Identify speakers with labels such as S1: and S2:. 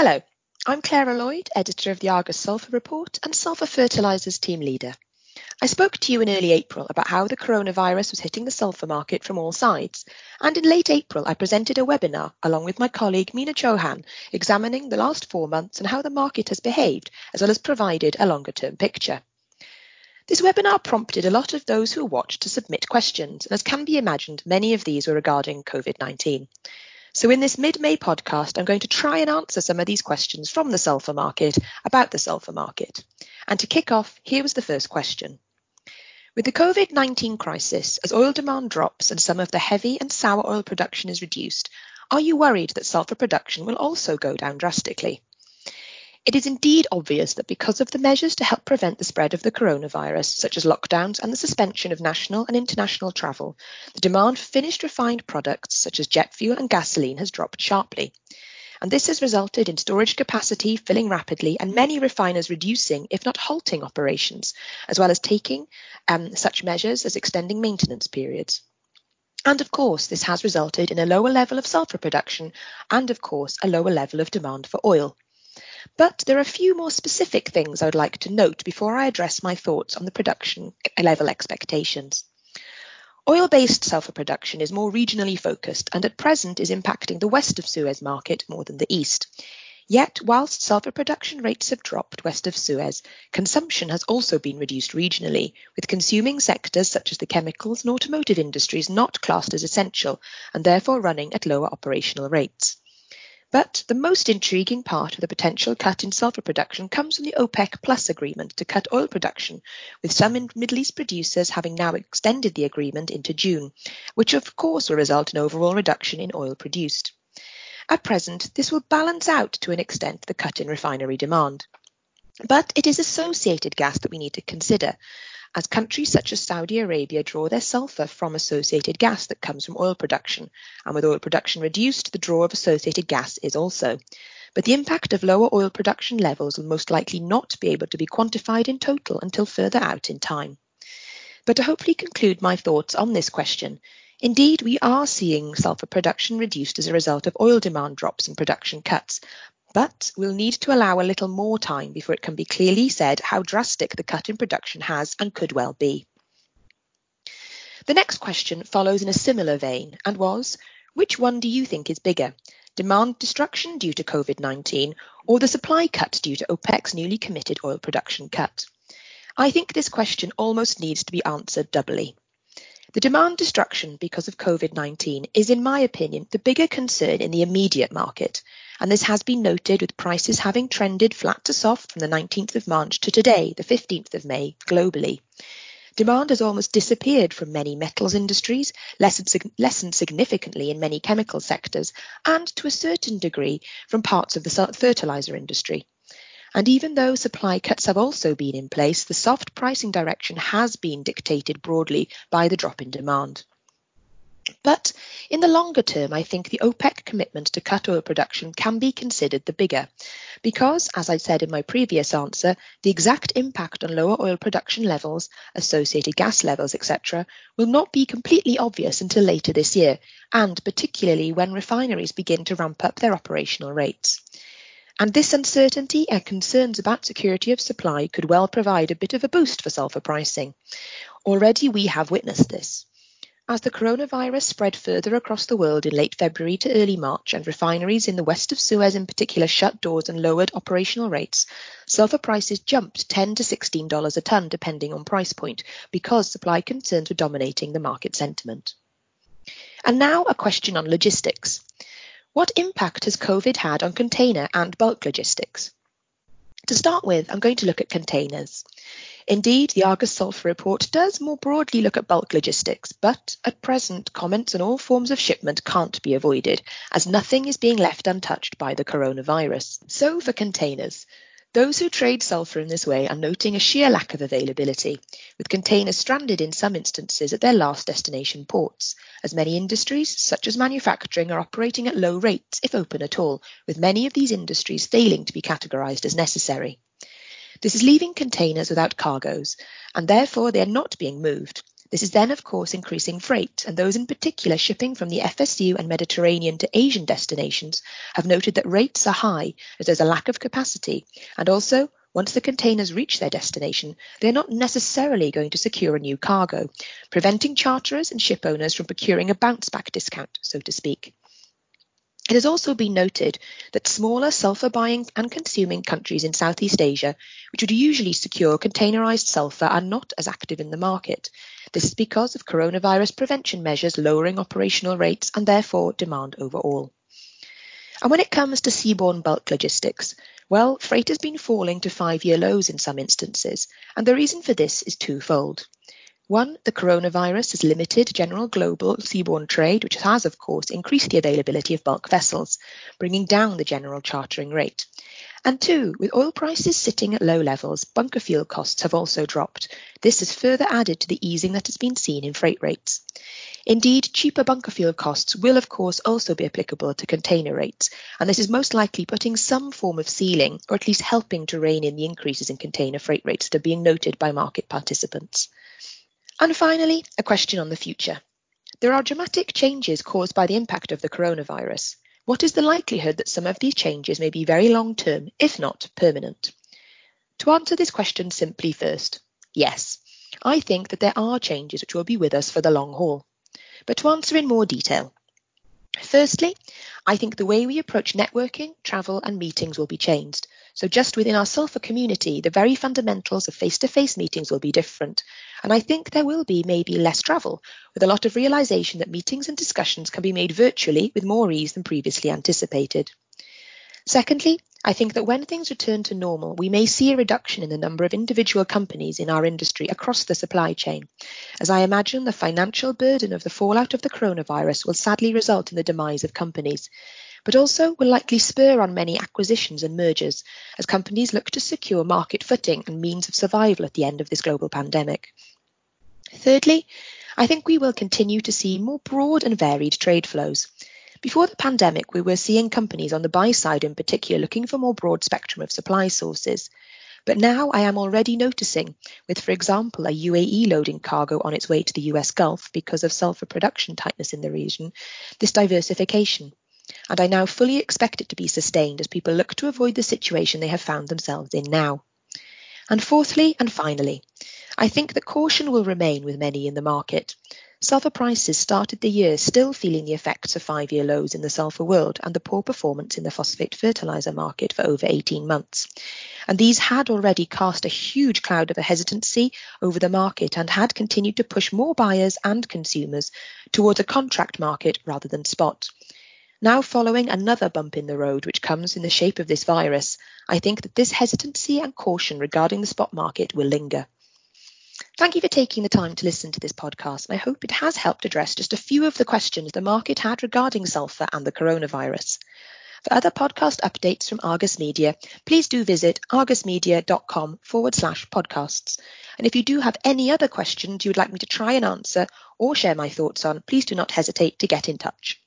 S1: Hello, I'm Claira Lloyd, editor of the Argus Sulphur Report and Sulphur Fertilisers team leader. I spoke to you in early April about how the coronavirus was hitting the sulphur market from all sides, and in late April I presented a webinar along with my colleague Mina Chauhan examining the last four months and how the market has behaved, as well as provided a longer term picture. This webinar prompted a lot of those who watched to submit questions, and as can be imagined, many of these were regarding COVID 19. So, in this mid May podcast, I'm going to try and answer some of these questions from the sulphur market about the sulphur market. And to kick off, here was the first question. With the COVID 19 crisis, as oil demand drops and some of the heavy and sour oil production is reduced, are you worried that sulphur production will also go down drastically? It is indeed obvious that because of the measures to help prevent the spread of the coronavirus, such as lockdowns and the suspension of national and international travel, the demand for finished refined products such as jet fuel and gasoline has dropped sharply and this has resulted in storage capacity filling rapidly and many refiners reducing, if not halting, operations, as well as taking um, such measures as extending maintenance periods. And of course, this has resulted in a lower level of sulphur production and, of course, a lower level of demand for oil. But there are a few more specific things I would like to note before I address my thoughts on the production level expectations. Oil-based sulphur production is more regionally focused and at present is impacting the west of Suez market more than the east. Yet, whilst sulphur production rates have dropped west of Suez, consumption has also been reduced regionally, with consuming sectors such as the chemicals and automotive industries not classed as essential and therefore running at lower operational rates. But the most intriguing part of the potential cut in sulphur production comes from the OPEC Plus agreement to cut oil production, with some Middle East producers having now extended the agreement into June, which of course will result in overall reduction in oil produced. At present, this will balance out to an extent the cut in refinery demand. But it is associated gas that we need to consider, as countries such as Saudi Arabia draw their sulphur from associated gas that comes from oil production, and with oil production reduced, the draw of associated gas is also. But the impact of lower oil production levels will most likely not be able to be quantified in total until further out in time. But to hopefully conclude my thoughts on this question, Indeed, we are seeing sulphur production reduced as a result of oil demand drops and production cuts, but we'll need to allow a little more time before it can be clearly said how drastic the cut in production has and could well be. The next question follows in a similar vein and was which one do you think is bigger? Demand destruction due to COVID 19 or the supply cut due to OPEC's newly committed oil production cut? I think this question almost needs to be answered doubly. The demand destruction because of COVID 19 is, in my opinion, the bigger concern in the immediate market, and this has been noted with prices having trended flat to soft from the 19th of March to today, the 15th of May, globally. Demand has almost disappeared from many metals industries, lessened, lessened significantly in many chemical sectors, and to a certain degree from parts of the fertilizer industry. And even though supply cuts have also been in place, the soft pricing direction has been dictated broadly by the drop in demand. But in the longer term, I think the OPEC commitment to cut oil production can be considered the bigger, because, as I said in my previous answer, the exact impact on lower oil production levels, associated gas levels, etc., will not be completely obvious until later this year, and particularly when refineries begin to ramp up their operational rates. And this uncertainty and concerns about security of supply could well provide a bit of a boost for sulphur pricing. Already we have witnessed this. As the coronavirus spread further across the world in late February to early March and refineries in the west of Suez in particular shut doors and lowered operational rates, sulfur prices jumped 10 to $16 a tonne depending on price point because supply concerns were dominating the market sentiment. And now a question on logistics. What impact has COVID had on container and bulk logistics? To start with, I'm going to look at containers. Indeed, the Argus Sulphur report does more broadly look at bulk logistics, but at present, comments on all forms of shipment can't be avoided, as nothing is being left untouched by the coronavirus. So for containers, those who trade sulphur in this way are noting a sheer lack of availability, with containers stranded in some instances at their last destination ports, as many industries, such as manufacturing, are operating at low rates, if open at all, with many of these industries failing to be categorised as necessary. This is leaving containers without cargoes, and therefore they are not being moved. This is then, of course, increasing freight, and those in particular shipping from the FSU and Mediterranean to Asian destinations have noted that rates are high as there's a lack of capacity, and also once the containers reach their destination, they're not necessarily going to secure a new cargo, preventing charterers and ship owners from procuring a bounce back discount, so to speak. It has also been noted that smaller sulfur buying and consuming countries in Southeast Asia, which would usually secure containerized sulfur, are not as active in the market. This is because of coronavirus prevention measures lowering operational rates and therefore demand overall. And when it comes to seaborne bulk logistics, well, freight has been falling to five year lows in some instances, and the reason for this is twofold. One, the coronavirus has limited general global seaborne trade, which has, of course, increased the availability of bulk vessels, bringing down the general chartering rate. And two, with oil prices sitting at low levels, bunker fuel costs have also dropped. This has further added to the easing that has been seen in freight rates. Indeed, cheaper bunker fuel costs will, of course, also be applicable to container rates, and this is most likely putting some form of ceiling, or at least helping to rein in the increases in container freight rates that are being noted by market participants. And finally, a question on the future. There are dramatic changes caused by the impact of the coronavirus. What is the likelihood that some of these changes may be very long term, if not permanent? To answer this question simply first, yes, I think that there are changes which will be with us for the long haul. But to answer in more detail, firstly, I think the way we approach networking, travel, and meetings will be changed. So just within our Sulfur community, the very fundamentals of face-to-face meetings will be different. And I think there will be maybe less travel, with a lot of realization that meetings and discussions can be made virtually with more ease than previously anticipated. Secondly, I think that when things return to normal, we may see a reduction in the number of individual companies in our industry across the supply chain, as I imagine the financial burden of the fallout of the coronavirus will sadly result in the demise of companies but also will likely spur on many acquisitions and mergers as companies look to secure market footing and means of survival at the end of this global pandemic. Thirdly, I think we will continue to see more broad and varied trade flows. Before the pandemic, we were seeing companies on the buy side in particular looking for more broad spectrum of supply sources. But now I am already noticing, with, for example, a UAE loading cargo on its way to the US Gulf because of sulfur production tightness in the region, this diversification and I now fully expect it to be sustained as people look to avoid the situation they have found themselves in now. And fourthly and finally, I think that caution will remain with many in the market. Sulfur prices started the year still feeling the effects of five year lows in the sulfur world and the poor performance in the phosphate fertilizer market for over 18 months. And these had already cast a huge cloud of hesitancy over the market and had continued to push more buyers and consumers towards a contract market rather than spot. Now following another bump in the road, which comes in the shape of this virus, I think that this hesitancy and caution regarding the spot market will linger. Thank you for taking the time to listen to this podcast, I hope it has helped address just a few of the questions the market had regarding sulfur and the coronavirus. For other podcast updates from Argus Media, please do visit argusmedia.com forward slash podcasts. And if you do have any other questions you would like me to try and answer or share my thoughts on, please do not hesitate to get in touch.